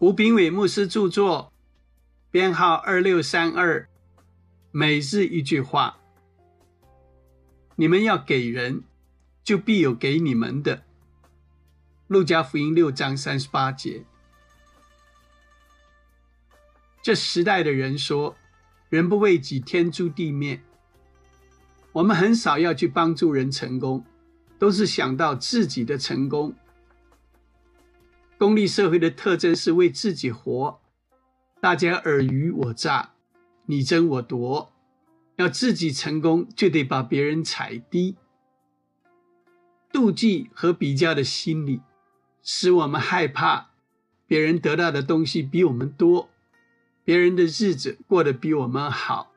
吴炳伟牧师著作，编号二六三二，每日一句话：你们要给人，就必有给你们的。路加福音六章三十八节。这时代的人说：“人不为己，天诛地灭。”我们很少要去帮助人成功，都是想到自己的成功。功利社会的特征是为自己活，大家尔虞我诈，你争我夺，要自己成功就得把别人踩低。妒忌和比较的心理，使我们害怕别人得到的东西比我们多，别人的日子过得比我们好，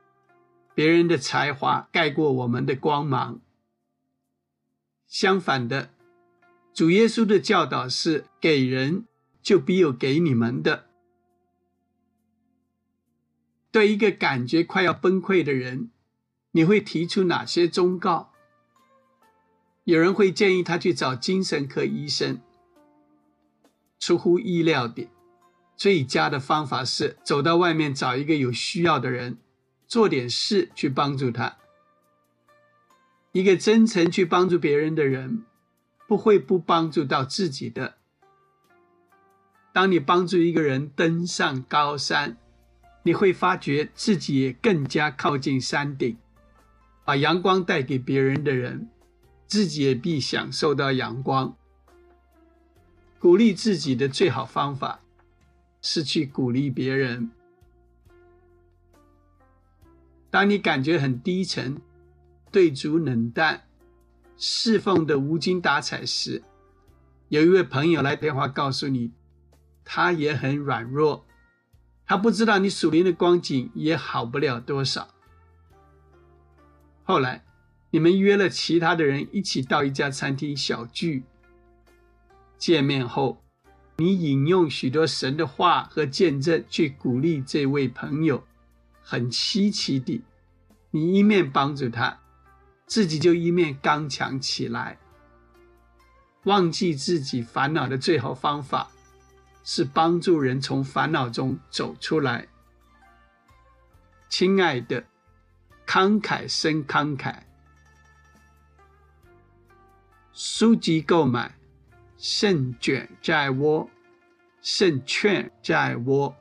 别人的才华盖过我们的光芒。相反的。主耶稣的教导是：给人就必有给你们的。对一个感觉快要崩溃的人，你会提出哪些忠告？有人会建议他去找精神科医生。出乎意料的，最佳的方法是走到外面找一个有需要的人，做点事去帮助他。一个真诚去帮助别人的人。不会不帮助到自己的。当你帮助一个人登上高山，你会发觉自己也更加靠近山顶，把阳光带给别人的人，自己也必享受到阳光。鼓励自己的最好方法是去鼓励别人。当你感觉很低沉，对主冷淡。侍奉的无精打采时，有一位朋友来电话告诉你，他也很软弱，他不知道你属灵的光景也好不了多少。后来，你们约了其他的人一起到一家餐厅小聚。见面后，你引用许多神的话和见证去鼓励这位朋友，很稀奇的，你一面帮助他。自己就一面刚强起来。忘记自己烦恼的最好方法，是帮助人从烦恼中走出来。亲爱的，慷慨生慷慨。书籍购买，胜卷在握，胜券在握。